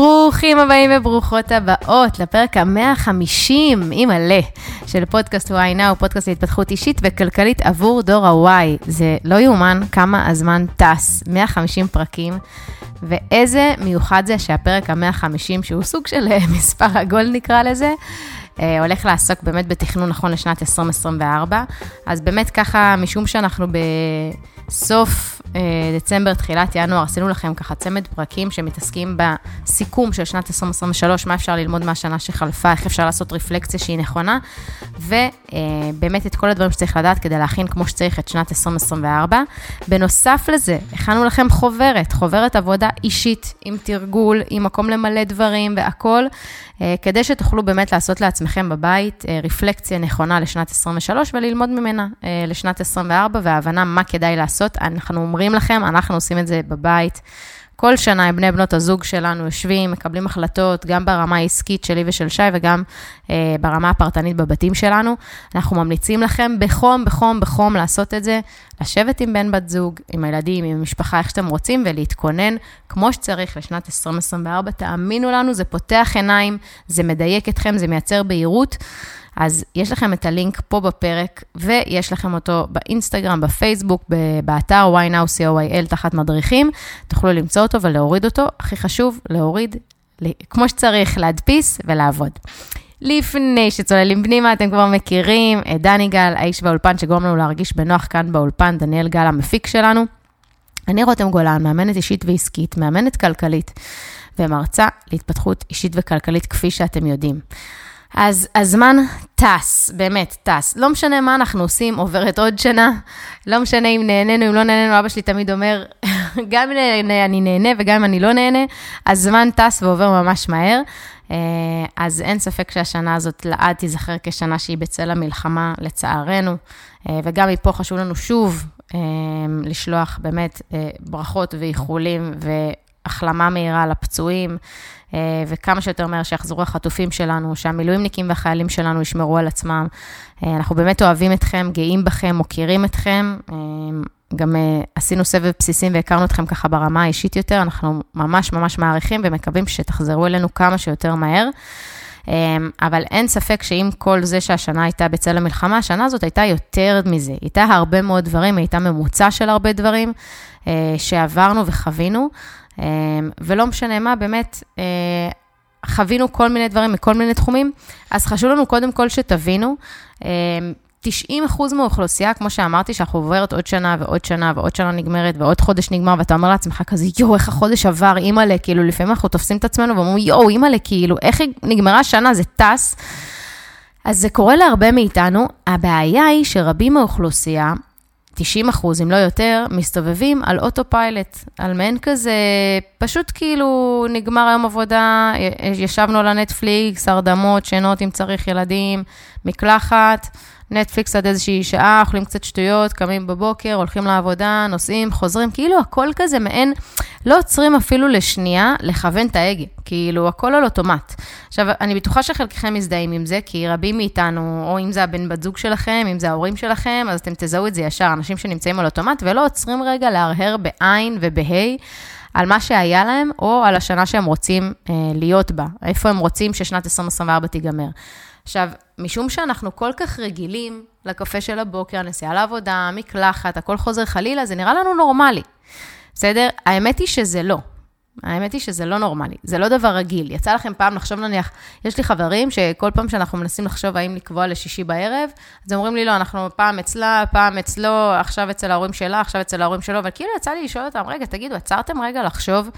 ברוכים הבאים וברוכות הבאות לפרק ה-150, אימא'לה, של פודקאסט וואי נאו, פודקאסט להתפתחות אישית וכלכלית עבור דור ה-Y. זה לא יאומן כמה הזמן טס, 150 פרקים, ואיזה מיוחד זה שהפרק ה-150, שהוא סוג של אה, מספר עגול נקרא לזה, אה, הולך לעסוק באמת בתכנון נכון לשנת 2024. אז באמת ככה, משום שאנחנו בסוף אה, דצמבר, תחילת ינואר, עשינו לכם ככה צמד פרקים שמתעסקים בסיכום של שנת 2023, מה אפשר ללמוד מהשנה שחלפה, איך אפשר לעשות רפלקציה שהיא נכונה, ובאמת את כל הדברים שצריך לדעת כדי להכין כמו שצריך את שנת 2024. בנוסף לזה, הכנו לכם חוברת, חוברת עבודה אישית, עם תרגול, עם מקום למלא דברים והכול, אה, כדי שתוכלו באמת לעשות לעצמכם בבית אה, רפלקציה נכונה לשנת 23 וללמוד ממנה לשנת 24, וההבנה מה כדאי לעשות. אנחנו אומרים אומרים לכם, אנחנו עושים את זה בבית. כל שנה עם בני בנות הזוג שלנו יושבים, מקבלים החלטות, גם ברמה העסקית שלי ושל שי וגם אה, ברמה הפרטנית בבתים שלנו. אנחנו ממליצים לכם בחום, בחום, בחום לעשות את זה, לשבת עם בן בת זוג, עם הילדים, עם המשפחה, איך שאתם רוצים, ולהתכונן כמו שצריך לשנת 2024. תאמינו לנו, זה פותח עיניים, זה מדייק אתכם, זה מייצר בהירות. אז יש לכם את הלינק פה בפרק, ויש לכם אותו באינסטגרם, בפייסבוק, באתר ynow.co.il תחת מדריכים. תוכלו למצוא אותו ולהוריד אותו. הכי חשוב, להוריד כמו שצריך, להדפיס ולעבוד. לפני שצוללים פנימה, אתם כבר מכירים את דני גל, האיש באולפן שגורם לנו להרגיש בנוח כאן באולפן, דניאל גל המפיק שלנו. אני רותם גולן, מאמנת אישית ועסקית, מאמנת כלכלית, ומרצה להתפתחות אישית וכלכלית, כפי שאתם יודעים. אז הזמן טס, באמת טס. לא משנה מה אנחנו עושים, עוברת עוד שנה, לא משנה אם נהנינו, אם לא נהנינו, אבא שלי תמיד אומר, גם אם אני נהנה וגם אם אני לא נהנה, הזמן טס ועובר ממש מהר. אה, אז אין ספק שהשנה הזאת לעד תיזכר כשנה שהיא בצל המלחמה, לצערנו. אה, וגם מפה חשוב לנו שוב אה, לשלוח באמת ברכות ואיחולים והחלמה מהירה לפצועים. אה, וכמה שיותר מהר שיחזרו החטופים שלנו, שהמילואימניקים והחיילים שלנו ישמרו על עצמם. אה, אנחנו באמת אוהבים אתכם, גאים בכם, מוקירים אתכם. אה, גם עשינו סבב בסיסים והכרנו אתכם ככה ברמה האישית יותר, אנחנו ממש ממש מעריכים ומקווים שתחזרו אלינו כמה שיותר מהר. אבל אין ספק שעם כל זה שהשנה הייתה בצל המלחמה, השנה הזאת הייתה יותר מזה. הייתה הרבה מאוד דברים, הייתה ממוצע של הרבה דברים שעברנו וחווינו. אמ, ולא משנה מה, באמת, אה, חווינו כל מיני דברים מכל מיני תחומים, אז חשוב לנו קודם כל שתבינו, 90 אמ, אחוז מהאוכלוסייה, כמו שאמרתי, שאנחנו עוברת עוד שנה ועוד שנה ועוד שנה נגמרת ועוד חודש נגמר, ואתה אומר לעצמך כזה, יואו, איך החודש עבר, אימא'לה, כאילו, לפעמים אנחנו תופסים את עצמנו ואומרים, יואו, אימא'לה, כאילו, איך נגמרה השנה, זה טס. אז זה קורה להרבה מאיתנו. הבעיה היא שרבים מהאוכלוסייה, 90 אחוז, אם לא יותר, מסתובבים על אוטו פיילוט, על מעין כזה, פשוט כאילו נגמר היום עבודה, ישבנו על הנטפליקס, הרדמות, שינות אם צריך, ילדים, מקלחת, נטפליקס עד איזושהי שעה, אוכלים קצת שטויות, קמים בבוקר, הולכים לעבודה, נוסעים, חוזרים, כאילו הכל כזה מעין, לא עוצרים אפילו לשנייה לכוון את ההגה, כאילו הכל על אוטומט. עכשיו, אני בטוחה שחלקכם מזדהים עם זה, כי רבים מאיתנו, או אם זה הבן בת זוג שלכם, אם זה ההורים שלכם, אז אתם תזהו את זה ישר, אנשים שנמצאים על אוטומט, ולא עוצרים רגע להרהר בעין ובה'. על מה שהיה להם, או על השנה שהם רוצים אה, להיות בה, איפה הם רוצים ששנת 2024 תיגמר. עכשיו, משום שאנחנו כל כך רגילים לקפה של הבוקר, הנסיעה לעבודה, מקלחת, הכל חוזר חלילה, זה נראה לנו נורמלי. בסדר? האמת היא שזה לא. האמת היא שזה לא נורמלי, זה לא דבר רגיל. יצא לכם פעם לחשוב נניח, יש לי חברים שכל פעם שאנחנו מנסים לחשוב האם לקבוע לשישי בערב, אז אומרים לי, לא, אנחנו פעם אצלה, פעם אצלו, עכשיו אצל ההורים שלה, עכשיו אצל ההורים שלו, אבל כאילו יצא לי לשאול אותם, רגע, תגידו, עצרתם רגע לחשוב,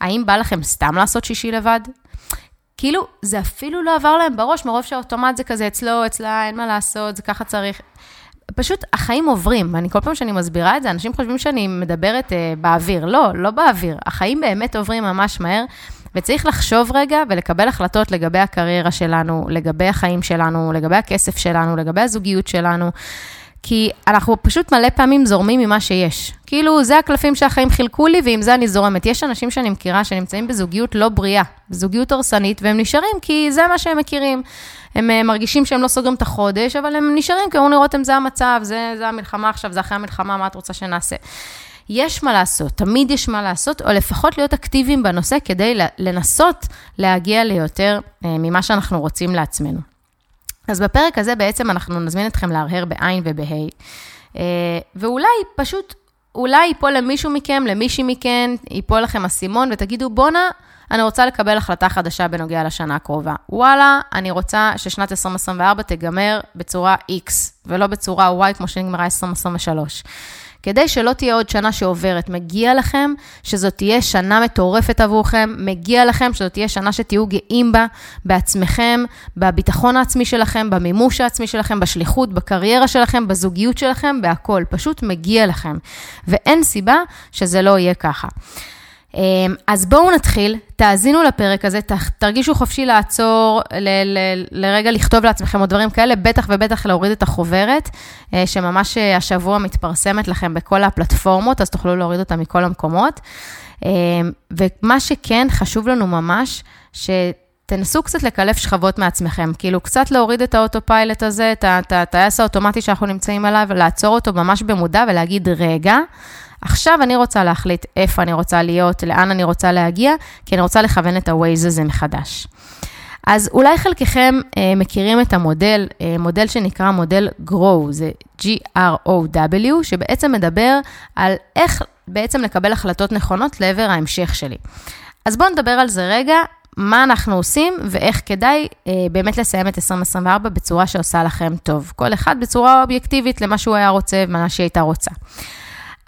האם בא לכם סתם לעשות שישי לבד? כאילו, זה אפילו לא עבר להם בראש, מרוב שהאוטומט זה כזה אצלו, אצלה, אין מה לעשות, זה ככה צריך. פשוט החיים עוברים, ואני כל פעם שאני מסבירה את זה, אנשים חושבים שאני מדברת אה, באוויר. לא, לא באוויר. החיים באמת עוברים ממש מהר, וצריך לחשוב רגע ולקבל החלטות לגבי הקריירה שלנו, לגבי החיים שלנו, לגבי הכסף שלנו, לגבי הזוגיות שלנו. כי אנחנו פשוט מלא פעמים זורמים ממה שיש. כאילו, זה הקלפים שהחיים חילקו לי, ועם זה אני זורמת. יש אנשים שאני מכירה שנמצאים בזוגיות לא בריאה, בזוגיות הרסנית, והם נשארים כי זה מה שהם מכירים. הם אה, מרגישים שהם לא סוגרים את החודש, אבל הם נשארים כי אומרים לראות אם זה המצב, זה, זה המלחמה עכשיו, זה אחרי המלחמה, מה את רוצה שנעשה? יש מה לעשות, תמיד יש מה לעשות, או לפחות להיות אקטיביים בנושא כדי לנסות להגיע ליותר אה, ממה שאנחנו רוצים לעצמנו. אז בפרק הזה בעצם אנחנו נזמין אתכם להרהר בעין ובה', אה, ואולי פשוט, אולי ייפול למישהו מכם, למישהי מכן, ייפול לכם אסימון ותגידו, בואנה, אני רוצה לקבל החלטה חדשה בנוגע לשנה הקרובה. וואלה, אני רוצה ששנת 2024 תיגמר בצורה X, ולא בצורה Y כמו שנגמרה 2023. כדי שלא תהיה עוד שנה שעוברת. מגיע לכם שזאת תהיה שנה מטורפת עבורכם, מגיע לכם שזאת תהיה שנה שתהיו גאים בה, בעצמכם, בביטחון העצמי שלכם, במימוש העצמי שלכם, בשליחות, בקריירה שלכם, בזוגיות שלכם, בהכול. פשוט מגיע לכם. ואין סיבה שזה לא יהיה ככה. אמ, אז בואו נתחיל, תאזינו לפרק הזה, תרגישו חופשי לעצור, ל- ל- לרגע לכתוב לעצמכם עוד דברים כאלה, בטח ובטח להוריד את החוברת, אה, שממש אה, השבוע מתפרסמת לכם בכל הפלטפורמות, אז תוכלו להוריד אותה מכל המקומות. אמ, ומה שכן, חשוב לנו ממש, ש... תנסו קצת לקלף שכבות מעצמכם, כאילו קצת להוריד את האוטופיילוט הזה, את הטייס האוטומטי שאנחנו נמצאים עליו, ולעצור אותו ממש במודע ולהגיד, רגע, עכשיו אני רוצה להחליט איפה אני רוצה להיות, לאן אני רוצה להגיע, כי אני רוצה לכוון את ה-Waze הזה מחדש. אז אולי חלקכם אה, מכירים את המודל, אה, מודל שנקרא מודל GROW, זה G-R-O-W, שבעצם מדבר על איך בעצם לקבל החלטות נכונות לעבר ההמשך שלי. אז בואו נדבר על זה רגע, מה אנחנו עושים ואיך כדאי אה, באמת לסיים את 2024 בצורה שעושה לכם טוב. כל אחד בצורה אובייקטיבית למה שהוא היה רוצה ומה שהיא הייתה רוצה.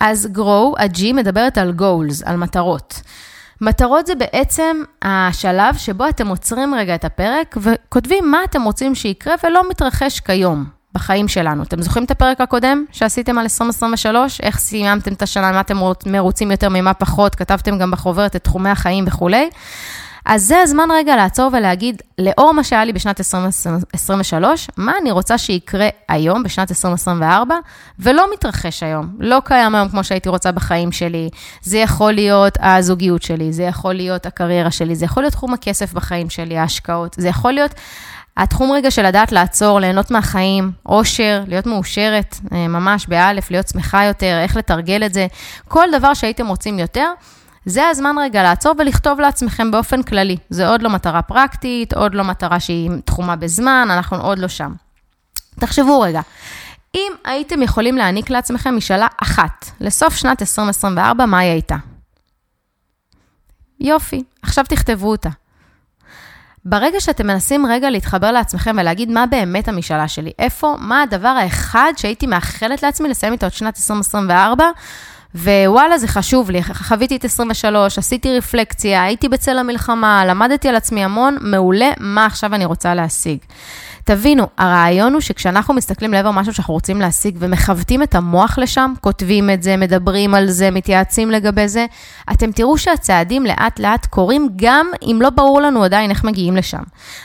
אז grow, ה-G מדברת על goals, על מטרות. מטרות זה בעצם השלב שבו אתם עוצרים רגע את הפרק וכותבים מה אתם רוצים שיקרה ולא מתרחש כיום בחיים שלנו. אתם זוכרים את הפרק הקודם שעשיתם על 2023? איך סיימתם את השנה, מה אתם מרוצים יותר, ממה פחות, כתבתם גם בחוברת את תחומי החיים וכולי. אז זה הזמן רגע לעצור ולהגיד, לאור מה שהיה לי בשנת 2023, מה אני רוצה שיקרה היום, בשנת 2024, ולא מתרחש היום, לא קיים היום כמו שהייתי רוצה בחיים שלי. זה יכול להיות הזוגיות שלי, זה יכול להיות הקריירה שלי, זה יכול להיות תחום הכסף בחיים שלי, ההשקעות, זה יכול להיות... התחום רגע של לדעת לעצור, ליהנות מהחיים, אושר, להיות מאושרת, אה, ממש באלף, להיות שמחה יותר, איך לתרגל את זה, כל דבר שהייתם רוצים יותר, זה הזמן רגע לעצור ולכתוב לעצמכם באופן כללי. זה עוד לא מטרה פרקטית, עוד לא מטרה שהיא תחומה בזמן, אנחנו עוד לא שם. תחשבו רגע, אם הייתם יכולים להעניק לעצמכם משאלה אחת לסוף שנת 2024, מה היא הייתה? יופי, עכשיו תכתבו אותה. ברגע שאתם מנסים רגע להתחבר לעצמכם ולהגיד מה באמת המשאלה שלי, איפה, מה הדבר האחד שהייתי מאחלת לעצמי לסיים איתו את שנת 2024, ווואלה, זה חשוב לי, חוויתי את 23, עשיתי רפלקציה, הייתי בצל המלחמה, למדתי על עצמי המון, מעולה, מה עכשיו אני רוצה להשיג. תבינו, הרעיון הוא שכשאנחנו מסתכלים לעבר משהו שאנחנו רוצים להשיג ומכוותים את המוח לשם, כותבים את זה, מדברים על זה, מתייעצים לגבי זה, אתם תראו שהצעדים לאט לאט קורים גם אם לא ברור לנו עדיין איך מגיעים לשם.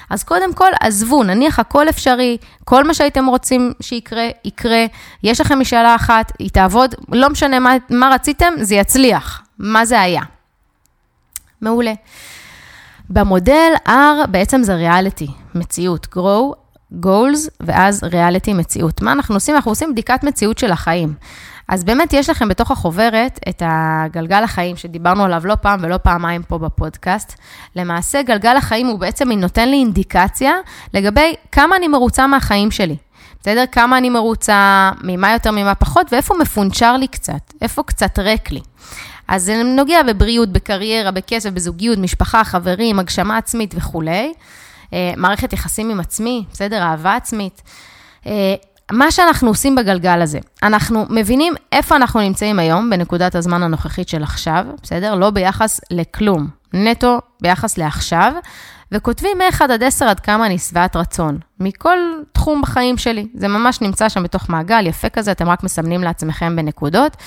אז קודם כל, עזבו, נניח הכל אפשרי, כל מה שהייתם רוצים שיקרה, יקרה, יש לכם משאלה אחת, היא תעבוד, לא משנה מה, מה רציתם, זה יצליח. מה זה היה? מעולה. במודל R בעצם זה ריאליטי, מציאות, grow, goals, ואז ריאליטי מציאות. מה אנחנו עושים? אנחנו עושים בדיקת מציאות של החיים. אז באמת יש לכם בתוך החוברת את הגלגל החיים שדיברנו עליו לא פעם ולא פעמיים פה בפודקאסט. למעשה, גלגל החיים הוא בעצם נותן לי אינדיקציה לגבי כמה אני מרוצה מהחיים שלי. בסדר? כמה אני מרוצה, ממה יותר, ממה פחות, ואיפה מפונצ'ר לי קצת, איפה קצת ריק לי. אז זה נוגע בבריאות, בקריירה, בכסף, בזוגיות, משפחה, חברים, הגשמה עצמית וכולי. אה, מערכת יחסים עם עצמי, בסדר? אהבה עצמית. אה, מה שאנחנו עושים בגלגל הזה, אנחנו מבינים איפה אנחנו נמצאים היום, בנקודת הזמן הנוכחית של עכשיו, בסדר? לא ביחס לכלום, נטו ביחס לעכשיו, וכותבים מ-1 עד 10 עד כמה אני שבעת רצון, מכל תחום בחיים שלי. זה ממש נמצא שם בתוך מעגל יפה כזה, אתם רק מסמנים לעצמכם בנקודות.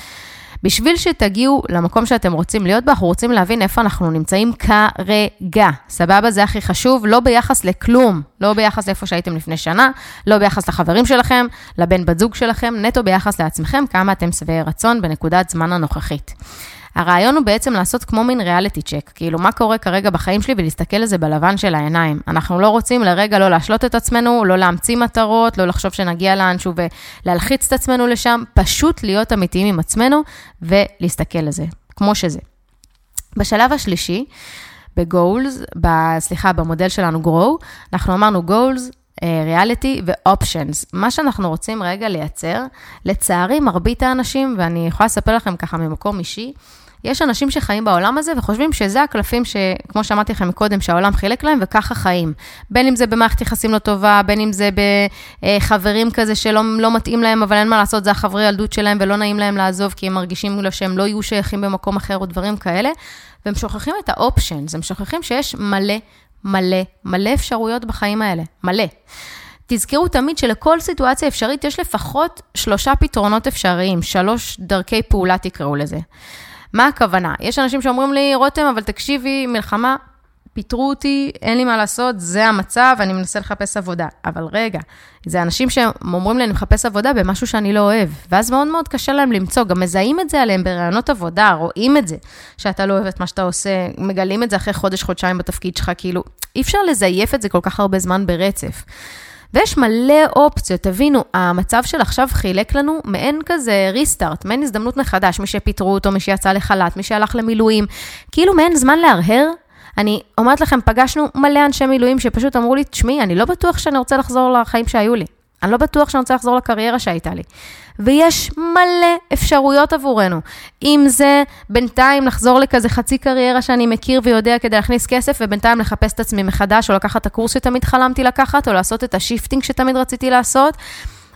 בשביל שתגיעו למקום שאתם רוצים להיות בו, אנחנו רוצים להבין איפה אנחנו נמצאים כרגע. סבבה? זה הכי חשוב, לא ביחס לכלום, לא ביחס לאיפה שהייתם לפני שנה, לא ביחס לחברים שלכם, לבן בת זוג שלכם, נטו ביחס לעצמכם, כמה אתם שבעי רצון בנקודת זמן הנוכחית. הרעיון הוא בעצם לעשות כמו מין ריאליטי צ'ק, כאילו מה קורה כרגע בחיים שלי ולהסתכל לזה בלבן של העיניים. אנחנו לא רוצים לרגע לא להשלות את עצמנו, לא להמציא מטרות, לא לחשוב שנגיע לאנשהו ולהלחיץ את עצמנו לשם, פשוט להיות אמיתיים עם עצמנו ולהסתכל לזה, כמו שזה. בשלב השלישי, בגולס, סליחה, במודל שלנו grow, אנחנו אמרנו גולס, ריאליטי ואופשנס. מה שאנחנו רוצים רגע לייצר, לצערי מרבית האנשים, ואני יכולה לספר לכם ככה ממקום אישי, יש אנשים שחיים בעולם הזה וחושבים שזה הקלפים שכמו שאמרתי לכם קודם, שהעולם חילק להם וככה חיים. בין אם זה במערכת יחסים לא טובה, בין אם זה בחברים כזה שלא לא מתאים להם, אבל אין מה לעשות, זה החברי ילדות שלהם ולא נעים להם לעזוב, כי הם מרגישים לו שהם לא יהיו שייכים במקום אחר או דברים כאלה. והם שוכחים את האופשנס, הם שוכחים שיש מלא, מלא, מלא אפשרויות בחיים האלה, מלא. תזכרו תמיד שלכל סיטואציה אפשרית יש לפחות שלושה פתרונות אפשריים, שלוש דרכי פעולה תקראו לזה. מה הכוונה? יש אנשים שאומרים לי, רותם, אבל תקשיבי, מלחמה, פיטרו אותי, אין לי מה לעשות, זה המצב, אני מנסה לחפש עבודה. אבל רגע, זה אנשים שאומרים לי, אני מחפש עבודה במשהו שאני לא אוהב, ואז מאוד מאוד קשה להם למצוא, גם מזהים את זה עליהם בראיונות עבודה, רואים את זה, שאתה לא אוהב את מה שאתה עושה, מגלים את זה אחרי חודש, חודשיים בתפקיד שלך, כאילו, אי אפשר לזייף את זה כל כך הרבה זמן ברצף. ויש מלא אופציות, תבינו, המצב של עכשיו חילק לנו מעין כזה ריסטארט, מעין הזדמנות מחדש, מי שפיטרו אותו, מי שיצא לחל"ת, מי שהלך למילואים, כאילו מעין זמן להרהר. אני אומרת לכם, פגשנו מלא אנשי מילואים שפשוט אמרו לי, תשמעי, אני לא בטוח שאני רוצה לחזור לחיים שהיו לי. אני לא בטוח שאני רוצה לחזור לקריירה שהייתה לי. ויש מלא אפשרויות עבורנו. אם זה בינתיים לחזור לכזה חצי קריירה שאני מכיר ויודע כדי להכניס כסף, ובינתיים לחפש את עצמי מחדש, או לקחת את הקורס שתמיד חלמתי לקחת, או לעשות את ה shifting שתמיד רציתי לעשות.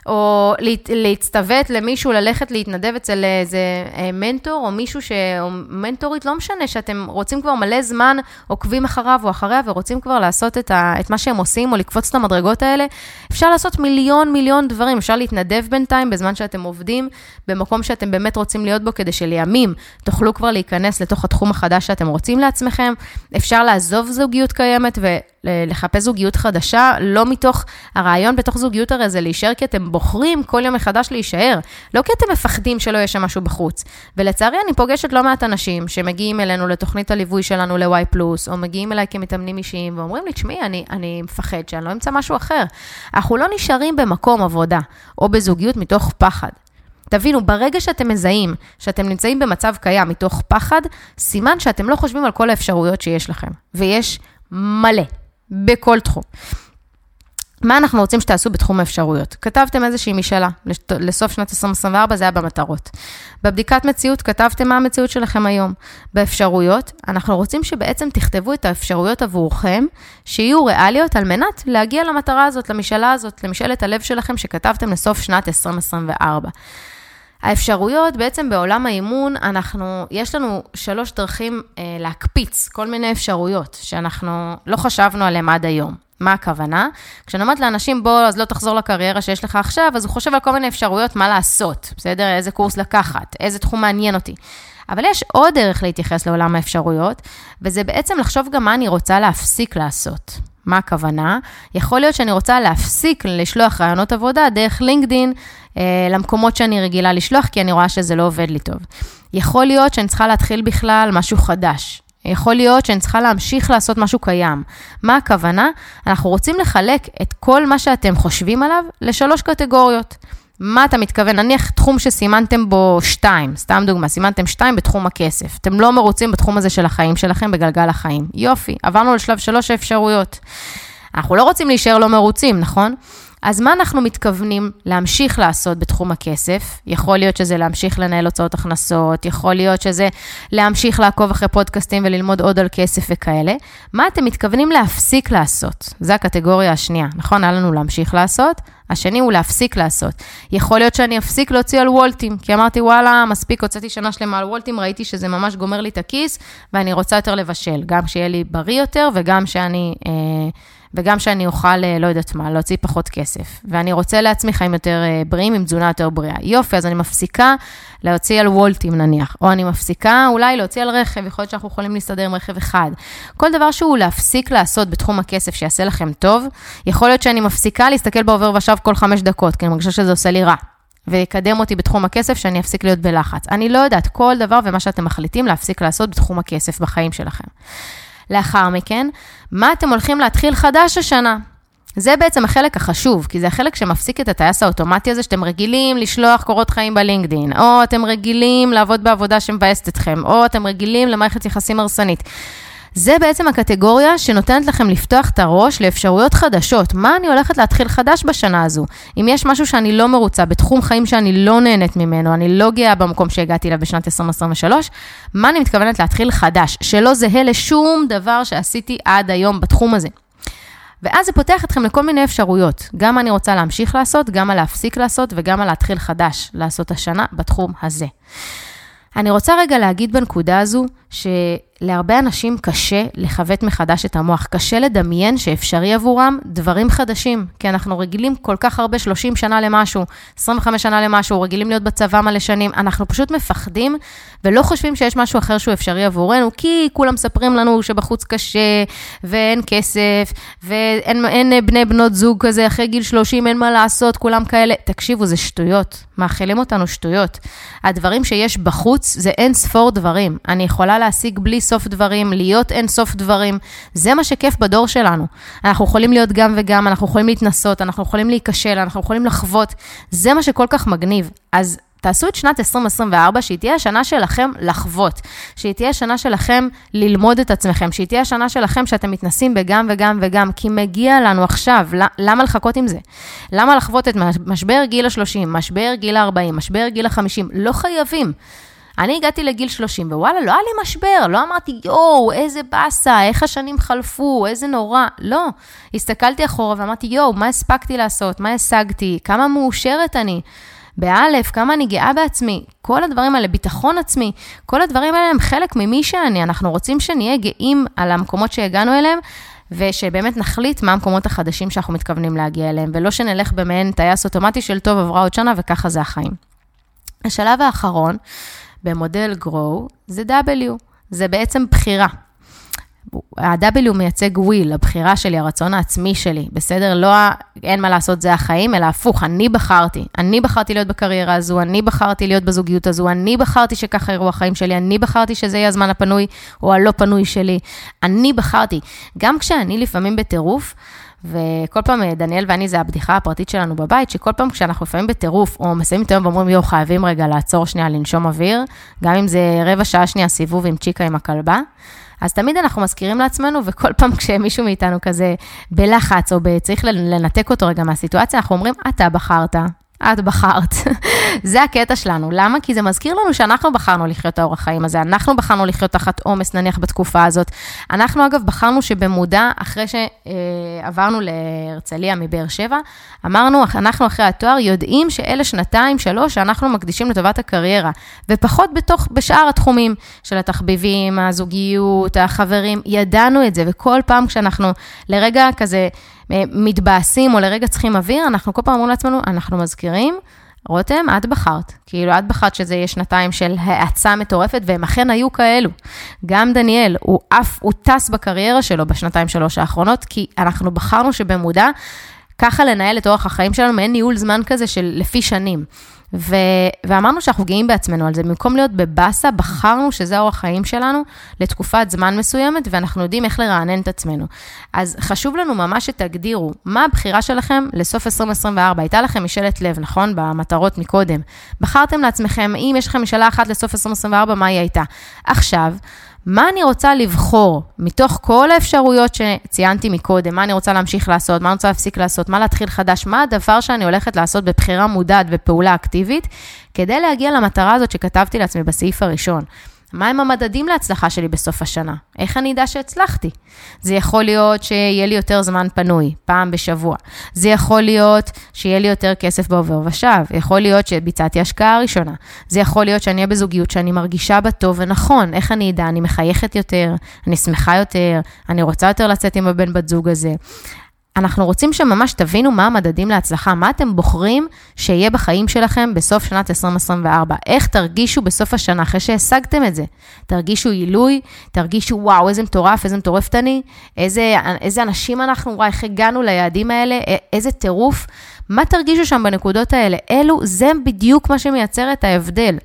או להצטוות למישהו, ללכת להתנדב אצל איזה אה, מנטור, או מישהו ש... או מנטורית, לא משנה, שאתם רוצים כבר מלא זמן, עוקבים אחריו או אחריה, ורוצים כבר לעשות את, ה... את מה שהם עושים, או לקפוץ את המדרגות האלה. אפשר לעשות מיליון מיליון דברים, אפשר להתנדב בינתיים, בזמן שאתם עובדים, במקום שאתם באמת רוצים להיות בו, כדי שלימים תוכלו כבר להיכנס לתוך התחום החדש שאתם רוצים לעצמכם. אפשר לעזוב זוגיות קיימת ולחפש זוגיות חדשה, לא מתוך, הרעיון בתוך זוגיות הרי זה להישאר כי אתם בוחרים כל יום מחדש להישאר, לא כי אתם מפחדים שלא יהיה שם משהו בחוץ. ולצערי, אני פוגשת לא מעט אנשים שמגיעים אלינו לתוכנית הליווי שלנו ל-Y+, או מגיעים אליי כמתאמנים אישיים, ואומרים לי, תשמעי, אני, אני מפחד שאני לא אמצא משהו אחר. אנחנו לא נשארים במקום עבודה, או בזוגיות מתוך פחד. תבינו, ברגע שאתם מזהים שאתם נמצאים במצב קיים מתוך פחד, סימן שאתם לא חושבים על כל האפשרויות שיש לכם. ויש מלא, בכל תחום. מה אנחנו רוצים שתעשו בתחום האפשרויות? כתבתם איזושהי משאלה לסוף שנת 2024, זה היה במטרות. בבדיקת מציאות כתבתם מה המציאות שלכם היום. באפשרויות, אנחנו רוצים שבעצם תכתבו את האפשרויות עבורכם, שיהיו ריאליות על מנת להגיע למטרה הזאת, למשאלה הזאת, למשאלת הלב שלכם שכתבתם לסוף שנת 2024. האפשרויות, בעצם בעולם האימון, אנחנו, יש לנו שלוש דרכים אה, להקפיץ כל מיני אפשרויות שאנחנו לא חשבנו עליהן עד היום. מה הכוונה? כשאני אומרת לאנשים, בוא, אז לא תחזור לקריירה שיש לך עכשיו, אז הוא חושב על כל מיני אפשרויות מה לעשות, בסדר? איזה קורס לקחת, איזה תחום מעניין אותי. אבל יש עוד דרך להתייחס לעולם האפשרויות, וזה בעצם לחשוב גם מה אני רוצה להפסיק לעשות. מה הכוונה? יכול להיות שאני רוצה להפסיק לשלוח רעיונות עבודה דרך לינקדין אה, למקומות שאני רגילה לשלוח, כי אני רואה שזה לא עובד לי טוב. יכול להיות שאני צריכה להתחיל בכלל משהו חדש. יכול להיות שאני צריכה להמשיך לעשות משהו קיים. מה הכוונה? אנחנו רוצים לחלק את כל מה שאתם חושבים עליו לשלוש קטגוריות. מה אתה מתכוון? נניח תחום שסימנתם בו שתיים, סתם דוגמה, סימנתם שתיים בתחום הכסף. אתם לא מרוצים בתחום הזה של החיים שלכם, בגלגל החיים. יופי, עברנו לשלב שלוש האפשרויות. אנחנו לא רוצים להישאר לא מרוצים, נכון? אז מה אנחנו מתכוונים להמשיך לעשות בתחום הכסף? יכול להיות שזה להמשיך לנהל הוצאות הכנסות, יכול להיות שזה להמשיך לעקוב אחרי פודקאסטים וללמוד עוד על כסף וכאלה. מה אתם מתכוונים להפסיק לעשות? זו הקטגוריה השנייה, נכון? היה לנו להמשיך לעשות, השני הוא להפסיק לעשות. יכול להיות שאני אפסיק להוציא על וולטים, כי אמרתי, וואלה, מספיק, הוצאתי שנה שלמה על וולטים, ראיתי שזה ממש גומר לי את הכיס, ואני רוצה יותר לבשל, גם שיהיה לי בריא יותר וגם שאני... אה, וגם שאני אוכל, אה, לא יודעת מה, להוציא פחות כסף. ואני רוצה לעצמי חיים יותר אה, בריאים עם תזונה יותר בריאה. יופי, אז אני מפסיקה להוציא על וולטים נניח, או אני מפסיקה אולי להוציא על רכב, יכול להיות שאנחנו יכולים להסתדר עם רכב אחד. כל דבר שהוא להפסיק לעשות בתחום הכסף שיעשה לכם טוב, יכול להיות שאני מפסיקה להסתכל בעובר ושב כל חמש דקות, כי אני מרגישה שזה עושה לי רע. ויקדם אותי בתחום הכסף, שאני אפסיק להיות בלחץ. אני לא יודעת, כל דבר ומה שאתם מחליטים להפסיק לעשות בתחום הכסף בחיים שלכם. לאחר מכן, מה אתם הולכים להתחיל חדש השנה? זה בעצם החלק החשוב, כי זה החלק שמפסיק את הטייס האוטומטי הזה, שאתם רגילים לשלוח קורות חיים בלינקדין, או אתם רגילים לעבוד בעבודה שמבאסת אתכם, או אתם רגילים למערכת יחסים הרסנית. זה בעצם הקטגוריה שנותנת לכם לפתוח את הראש לאפשרויות חדשות. מה אני הולכת להתחיל חדש בשנה הזו? אם יש משהו שאני לא מרוצה, בתחום חיים שאני לא נהנית ממנו, אני לא גאה במקום שהגעתי אליו בשנת 2023, מה אני מתכוונת להתחיל חדש, שלא זהה לשום דבר שעשיתי עד היום בתחום הזה. ואז זה פותח אתכם לכל מיני אפשרויות, גם אני רוצה להמשיך לעשות, גם מה להפסיק לעשות וגם מה להתחיל חדש לעשות השנה בתחום הזה. אני רוצה רגע להגיד בנקודה הזו, שלהרבה אנשים קשה לכוות מחדש את המוח, קשה לדמיין שאפשרי עבורם דברים חדשים, כי אנחנו רגילים כל כך הרבה, 30 שנה למשהו, 25 שנה למשהו, רגילים להיות בצבא מלא שנים, אנחנו פשוט מפחדים ולא חושבים שיש משהו אחר שהוא אפשרי עבורנו, כי כולם מספרים לנו שבחוץ קשה, ואין כסף, ואין אין בני בנות זוג כזה, אחרי גיל 30 אין מה לעשות, כולם כאלה. תקשיבו, זה שטויות, מאכילים אותנו שטויות. הדברים שיש בחוץ זה אין ספור דברים. אני יכולה להשיג בלי סוף דברים, להיות אין סוף דברים. זה מה שכיף בדור שלנו. אנחנו יכולים להיות גם וגם, אנחנו יכולים להתנסות, אנחנו יכולים להיכשל, אנחנו יכולים לחוות. זה מה שכל כך מגניב. אז תעשו את שנת 2024, שהיא תהיה השנה שלכם לחוות, שהיא תהיה השנה שלכם ללמוד את עצמכם, שהיא תהיה השנה שלכם שאתם מתנסים בגם וגם וגם, כי מגיע לנו עכשיו, למה לחכות עם זה? למה לחוות את משבר גיל ה-30, משבר גיל ה-40, משבר גיל ה-50? לא חייבים. אני הגעתי לגיל 30, ווואלה, לא היה לי משבר, לא אמרתי, יואו, איזה באסה, איך השנים חלפו, איזה נורא. לא. הסתכלתי אחורה ואמרתי, יואו, מה הספקתי לעשות, מה השגתי, כמה מאושרת אני. באלף, כמה אני גאה בעצמי, כל הדברים האלה, ביטחון עצמי, כל הדברים האלה הם חלק ממי שאני. אנחנו רוצים שנהיה גאים על המקומות שהגענו אליהם, ושבאמת נחליט מה המקומות החדשים שאנחנו מתכוונים להגיע אליהם, ולא שנלך במעין טייס אוטומטי של טוב, עברה עוד שנה וככה זה החיים. השלב האחרון במודל Grow זה W, זה בעצם בחירה. ה-W מייצג will, הבחירה שלי, הרצון העצמי שלי, בסדר? לא, אין מה לעשות, זה החיים, אלא הפוך, אני בחרתי. אני בחרתי להיות בקריירה הזו, אני בחרתי להיות בזוגיות הזו, אני בחרתי שככה יראו החיים שלי, אני בחרתי שזה יהיה הזמן הפנוי או הלא פנוי שלי. אני בחרתי. גם כשאני לפעמים בטירוף, וכל פעם, דניאל ואני, זה הבדיחה הפרטית שלנו בבית, שכל פעם כשאנחנו לפעמים בטירוף, או מסיימים את היום ואומרים, יואו, חייבים רגע לעצור שנייה, לנשום אוויר, גם אם זה רבע שעה שנייה סיבוב עם צ'יקה עם הכלבה, אז תמיד אנחנו מזכירים לעצמנו, וכל פעם כשמישהו מאיתנו כזה בלחץ, או צריך לנתק אותו רגע מהסיטואציה, אנחנו אומרים, אתה בחרת, את בחרת. זה הקטע שלנו. למה? כי זה מזכיר לנו שאנחנו בחרנו לחיות את האורח חיים הזה, אנחנו בחרנו לחיות תחת עומס נניח בתקופה הזאת. אנחנו אגב בחרנו שבמודע, אחרי שעברנו להרצליה מבאר שבע, אמרנו, אנחנו אחרי התואר יודעים שאלה שנתיים, שלוש, שאנחנו מקדישים לטובת הקריירה, ופחות בתוך, בשאר התחומים של התחביבים, הזוגיות, החברים, ידענו את זה, וכל פעם כשאנחנו לרגע כזה... מתבאסים או לרגע צריכים אוויר, אנחנו כל פעם אומרים לעצמנו, אנחנו מזכירים, רותם, את בחרת. כאילו, את בחרת שזה יהיה שנתיים של האצה מטורפת, והם אכן היו כאלו. גם דניאל, הוא אף, הוא טס בקריירה שלו בשנתיים שלוש האחרונות, כי אנחנו בחרנו שבמודע, ככה לנהל את אורח החיים שלנו, מעין ניהול זמן כזה של לפי שנים. ו- ואמרנו שאנחנו גאים בעצמנו על זה. במקום להיות בבאסה, בחרנו שזה אורח חיים שלנו לתקופת זמן מסוימת, ואנחנו יודעים איך לרענן את עצמנו. אז חשוב לנו ממש שתגדירו מה הבחירה שלכם לסוף 2024. הייתה לכם משאלת לב, נכון? במטרות מקודם. בחרתם לעצמכם, אם יש לכם משאלה אחת לסוף 2024, מה היא הייתה? עכשיו, מה אני רוצה לבחור מתוך כל האפשרויות שציינתי מקודם, מה אני רוצה להמשיך לעשות, מה אני רוצה להפסיק לעשות, מה להתחיל חדש, מה הדבר שאני הולכת לעשות בבחירה מודעת ופעולה אקטיבית, כדי להגיע למטרה הזאת שכתבתי לעצמי בסעיף הראשון. מהם המדדים להצלחה שלי בסוף השנה? איך אני אדע שהצלחתי? זה יכול להיות שיהיה לי יותר זמן פנוי, פעם בשבוע. זה יכול להיות שיהיה לי יותר כסף בעובר ושב. יכול להיות שביצעתי השקעה ראשונה. זה יכול להיות שאני אהיה בזוגיות שאני מרגישה בה טוב ונכון. איך אני אדע? אני מחייכת יותר, אני שמחה יותר, אני רוצה יותר לצאת עם הבן בת זוג הזה. אנחנו רוצים שממש תבינו מה המדדים להצלחה, מה אתם בוחרים שיהיה בחיים שלכם בסוף שנת 2024. איך תרגישו בסוף השנה, אחרי שהשגתם את זה. תרגישו עילוי, תרגישו וואו, איזה מטורף, איזה מטורפת אני, איזה, איזה אנשים אנחנו, וואי, איך הגענו ליעדים האלה, איזה טירוף. מה תרגישו שם בנקודות האלה? אלו, זה בדיוק מה שמייצר את ההבדל.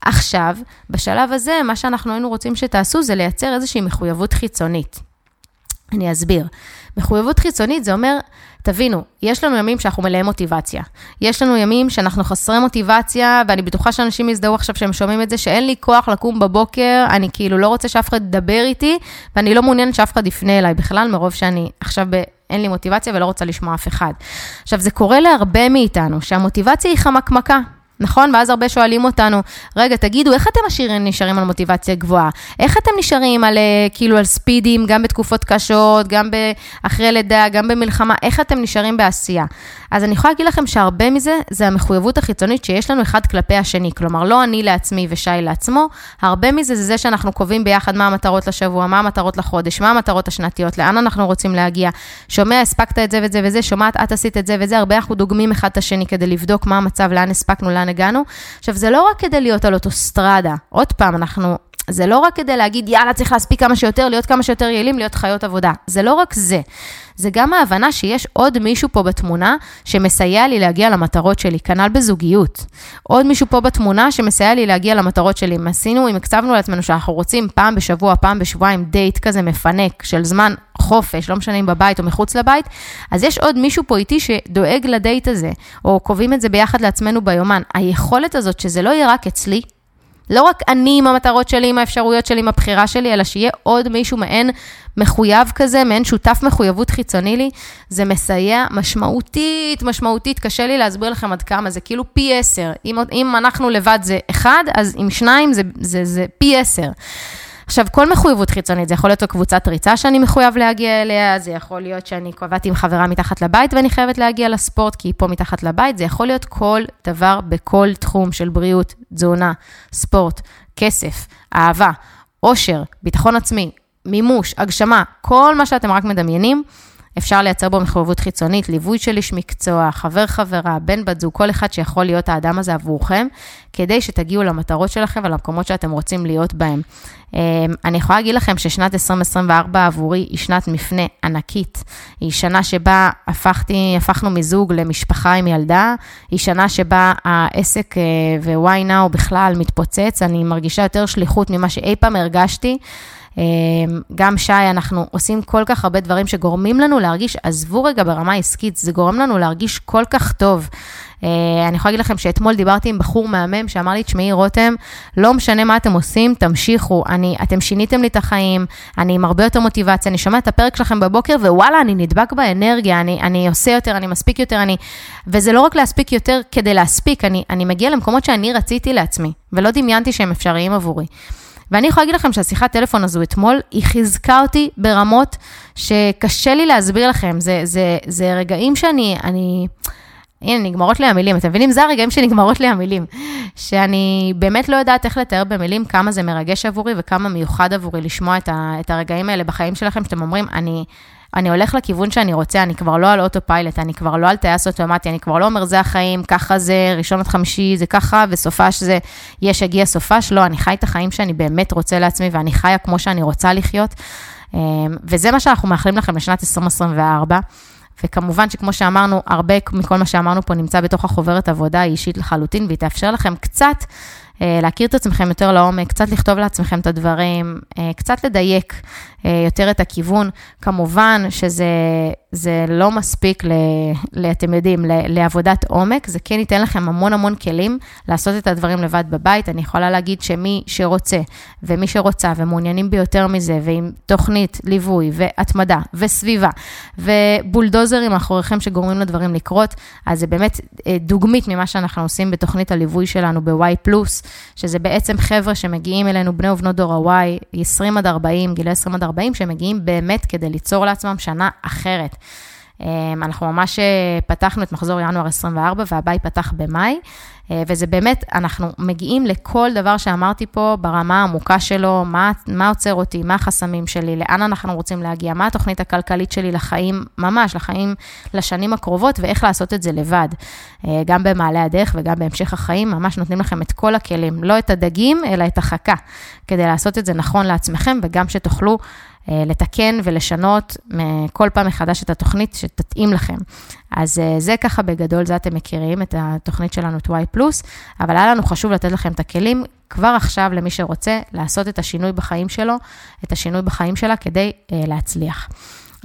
עכשיו, בשלב הזה, מה שאנחנו היינו רוצים שתעשו זה לייצר איזושהי מחויבות חיצונית. אני אסביר. מחויבות חיצונית זה אומר, תבינו, יש לנו ימים שאנחנו מלאי מוטיבציה. יש לנו ימים שאנחנו חסרי מוטיבציה, ואני בטוחה שאנשים יזדהו עכשיו שהם שומעים את זה, שאין לי כוח לקום בבוקר, אני כאילו לא רוצה שאף אחד ידבר איתי, ואני לא מעוניינת שאף אחד יפנה אליי בכלל, מרוב שאני עכשיו ב... אין לי מוטיבציה ולא רוצה לשמוע אף אחד. עכשיו, זה קורה להרבה מאיתנו, שהמוטיבציה היא חמקמקה. נכון? ואז הרבה שואלים אותנו, רגע, תגידו, איך אתם עשירים נשארים על מוטיבציה גבוהה? איך אתם נשארים על, אה, כאילו, על ספידים, גם בתקופות קשות, גם אחרי לידה, גם במלחמה, איך אתם נשארים בעשייה? אז אני יכולה להגיד לכם שהרבה מזה, זה המחויבות החיצונית שיש לנו אחד כלפי השני. כלומר, לא אני לעצמי ושי לעצמו, הרבה מזה זה זה שאנחנו קובעים ביחד מה המטרות לשבוע, מה המטרות לחודש, מה המטרות השנתיות, לאן אנחנו רוצים להגיע. שומע, הספקת את זה ואת זה וזה, שומעת, את עשית את זה וזה, הרבה אנחנו דוגמים אחד את השני כדי לבדוק מה המצב, לאן הספקנו, לאן הגענו. עכשיו, זה לא רק כדי להיות על אוטוסטרדה. עוד פעם, אנחנו זה לא רק כדי להגיד, יאללה, צריך להספיק כמה שיותר, להיות כמה שיותר יעילים, להיות חיות עבודה. זה לא רק זה. זה גם ההבנה שיש עוד מישהו פה בתמונה שמסייע לי להגיע למטרות שלי, כנ"ל בזוגיות. עוד מישהו פה בתמונה שמסייע לי להגיע למטרות שלי. אם עשינו, אם הקצבנו לעצמנו שאנחנו רוצים פעם בשבוע, פעם בשבועיים דייט כזה מפנק של זמן חופש, לא משנה אם בבית או מחוץ לבית, אז יש עוד מישהו פה איתי שדואג לדייט הזה, או קובעים את זה ביחד לעצמנו ביומן. היכולת הזאת שזה לא יהיה רק אצלי, לא רק אני עם המטרות שלי, עם האפשרויות שלי, עם הבחירה שלי, אלא שיהיה עוד מישהו מעין מחויב כזה, מעין שותף מחויבות חיצוני לי, זה מסייע משמעותית, משמעותית, קשה לי להסביר לכם עד כמה, זה כאילו פי עשר. אם, אם אנחנו לבד זה אחד, אז עם שניים זה, זה, זה פי עשר. עכשיו, כל מחויבות חיצונית, זה יכול להיות קבוצת ריצה שאני מחויב להגיע אליה, זה יכול להיות שאני קובעתי עם חברה מתחת לבית ואני חייבת להגיע לספורט, כי היא פה מתחת לבית, זה יכול להיות כל דבר בכל תחום של בריאות, תזונה, ספורט, כסף, אהבה, עושר, ביטחון עצמי, מימוש, הגשמה, כל מה שאתם רק מדמיינים. אפשר לייצר בו מחויבות חיצונית, ליווי של איש מקצוע, חבר חברה, בן בת זוג, כל אחד שיכול להיות האדם הזה עבורכם, כדי שתגיעו למטרות שלכם ולמקומות שאתם רוצים להיות בהם. אמ, אני יכולה להגיד לכם ששנת 2024 עבורי היא שנת מפנה ענקית. היא שנה שבה הפכתי, הפכנו מזוג למשפחה עם ילדה, היא שנה שבה העסק ו-why now בכלל מתפוצץ, אני מרגישה יותר שליחות ממה שאי פעם הרגשתי. אמ, גם שי, אנחנו עושים כל כך הרבה דברים שגורמים לנו להרגיש, עזבו רגע ברמה עסקית, זה גורם לנו להרגיש כל כך טוב. אה, אני יכולה להגיד לכם שאתמול דיברתי עם בחור מהמם שאמר לי, תשמעי, רותם, לא משנה מה אתם עושים, תמשיכו. אני, אתם שיניתם לי את החיים, אני עם הרבה יותר מוטיבציה, אני שומעת את הפרק שלכם בבוקר, ווואלה, אני נדבק באנרגיה, אני, אני עושה יותר, אני מספיק יותר, אני... וזה לא רק להספיק יותר כדי להספיק, אני, אני מגיע למקומות שאני רציתי לעצמי, ולא דמיינתי שהם אפשריים עבורי. ואני יכולה להגיד לכם שהשיחת טלפון הזו אתמול, היא חיזקה אותי ברמות שקשה לי להסביר לכם. זה, זה, זה רגעים שאני, אני, הנה, נגמרות לי המילים, אתם מבינים? זה הרגעים שנגמרות לי המילים. שאני באמת לא יודעת איך לתאר במילים כמה זה מרגש עבורי וכמה מיוחד עבורי לשמוע את, ה, את הרגעים האלה בחיים שלכם, שאתם אומרים, אני, אני הולך לכיוון שאני רוצה, אני כבר לא על אוטו פיילוט, אני כבר לא על טייס אוטומטי, אני כבר לא אומר, זה החיים, ככה זה, ראשון עד חמישי זה ככה, וסופש זה, יש, הגיע סופש. לא, אני חי את החיים שאני באמת רוצה לעצמי, ואני חיה כמו שאני רוצה לחיות. אמ, וזה מה שאנחנו מאחלים לכם לשנת 2024. וכמובן שכמו שאמרנו, הרבה מכל מה שאמרנו פה נמצא בתוך החוברת עבודה האישית לחלוטין, והיא תאפשר לכם קצת להכיר את עצמכם יותר לעומק, קצת לכתוב לעצמכם את הדברים, אה, קצת לדייק אה, יותר את הכיוון. כמובן שזה לא מספיק, ל, ל, אתם יודעים, ל, לעבודת עומק, זה כן ייתן לכם המון המון כלים לעשות את הדברים לבד בבית. אני יכולה להגיד שמי שרוצה ומי שרוצה ומעוניינים ביותר מזה, ועם תוכנית ליווי והתמדה וסביבה ובולדוזרים מאחוריכם שגורמים לדברים לקרות, אז זה באמת דוגמית ממה שאנחנו עושים בתוכנית הליווי שלנו ב-Y+, שזה בעצם חבר'ה שמגיעים אלינו, בני ובנות דור ה-Y, 20 עד 40, גילי 20 עד 40, שמגיעים באמת כדי ליצור לעצמם שנה אחרת. אמ, אנחנו ממש אה, פתחנו את מחזור ינואר 24 והבא ייפתח במאי, אה, וזה באמת, אנחנו מגיעים לכל דבר שאמרתי פה ברמה העמוקה שלו, מה, מה עוצר אותי, מה החסמים שלי, לאן אנחנו רוצים להגיע, מה התוכנית הכלכלית שלי לחיים, ממש, לחיים, לשנים הקרובות, ואיך לעשות את זה לבד. אה, גם במעלה הדרך וגם בהמשך החיים, ממש נותנים לכם את כל הכלים, לא את הדגים, אלא את החכה, כדי לעשות את זה נכון לעצמכם, וגם שתוכלו לתקן ולשנות כל פעם מחדש את התוכנית שתתאים לכם. אז זה ככה בגדול, זה אתם מכירים, את התוכנית שלנו, את Y+, אבל היה לנו חשוב לתת לכם את הכלים כבר עכשיו למי שרוצה לעשות את השינוי בחיים שלו, את השינוי בחיים שלה כדי להצליח.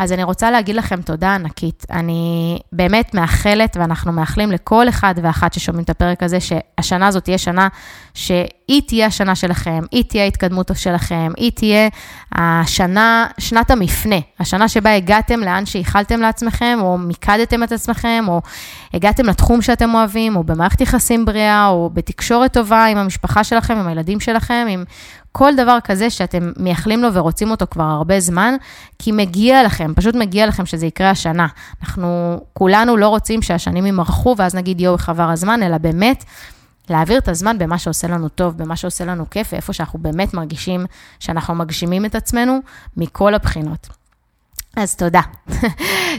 אז אני רוצה להגיד לכם תודה ענקית. אני באמת מאחלת, ואנחנו מאחלים לכל אחד ואחת ששומעים את הפרק הזה, שהשנה הזאת תהיה שנה שהיא תהיה השנה שלכם, היא תהיה ההתקדמות שלכם, היא תהיה השנה, שנת המפנה, השנה שבה הגעתם לאן שאיחלתם לעצמכם, או מיקדתם את עצמכם, או הגעתם לתחום שאתם אוהבים, או במערכת יחסים בריאה, או בתקשורת טובה עם המשפחה שלכם, עם הילדים שלכם, עם כל דבר כזה שאתם מייחלים לו ורוצים אותו כבר הרבה זמן, כי מגיע לכם, פשוט מגיע לכם שזה יקרה השנה. אנחנו כולנו לא רוצים שהשנים יימרחו ואז נגיד יואו, איך עבר הזמן, אלא באמת להעביר את הזמן במה שעושה לנו טוב, במה שעושה לנו כיף, ואיפה שאנחנו באמת מרגישים שאנחנו מגשימים את עצמנו מכל הבחינות. אז תודה.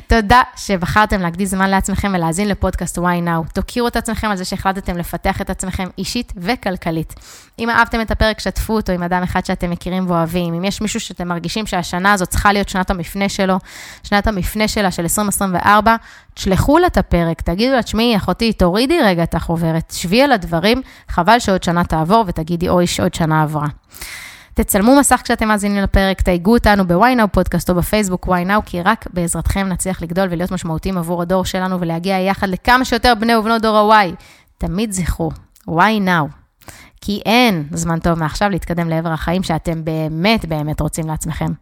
תודה שבחרתם להקדיש זמן לעצמכם ולהאזין לפודקאסט Why Now. תוקירו את עצמכם על זה שהחלטתם לפתח את עצמכם אישית וכלכלית. אם אהבתם את הפרק, שתפו אותו עם אדם אחד שאתם מכירים ואוהבים. אם יש מישהו שאתם מרגישים שהשנה הזאת צריכה להיות שנת המפנה שלו, שנת המפנה שלה של 2024, תשלחו לה את הפרק, תגידו לה, תשמעי, אחותי, תורידי רגע את החוברת, שבי על הדברים, חבל שעוד שנה תעבור ותגידי, אוי, שעוד שנה עברה. תצלמו מסך כשאתם מאזינים לפרק, תייגו אותנו ב-ynow פודקאסט או בפייסבוק ynow, כי רק בעזרתכם נצליח לגדול ולהיות משמעותיים עבור הדור שלנו ולהגיע יחד לכמה שיותר בני ובנות דור ה-Y. תמיד זכרו, why now? כי אין זמן טוב מעכשיו להתקדם לעבר החיים שאתם באמת באמת רוצים לעצמכם.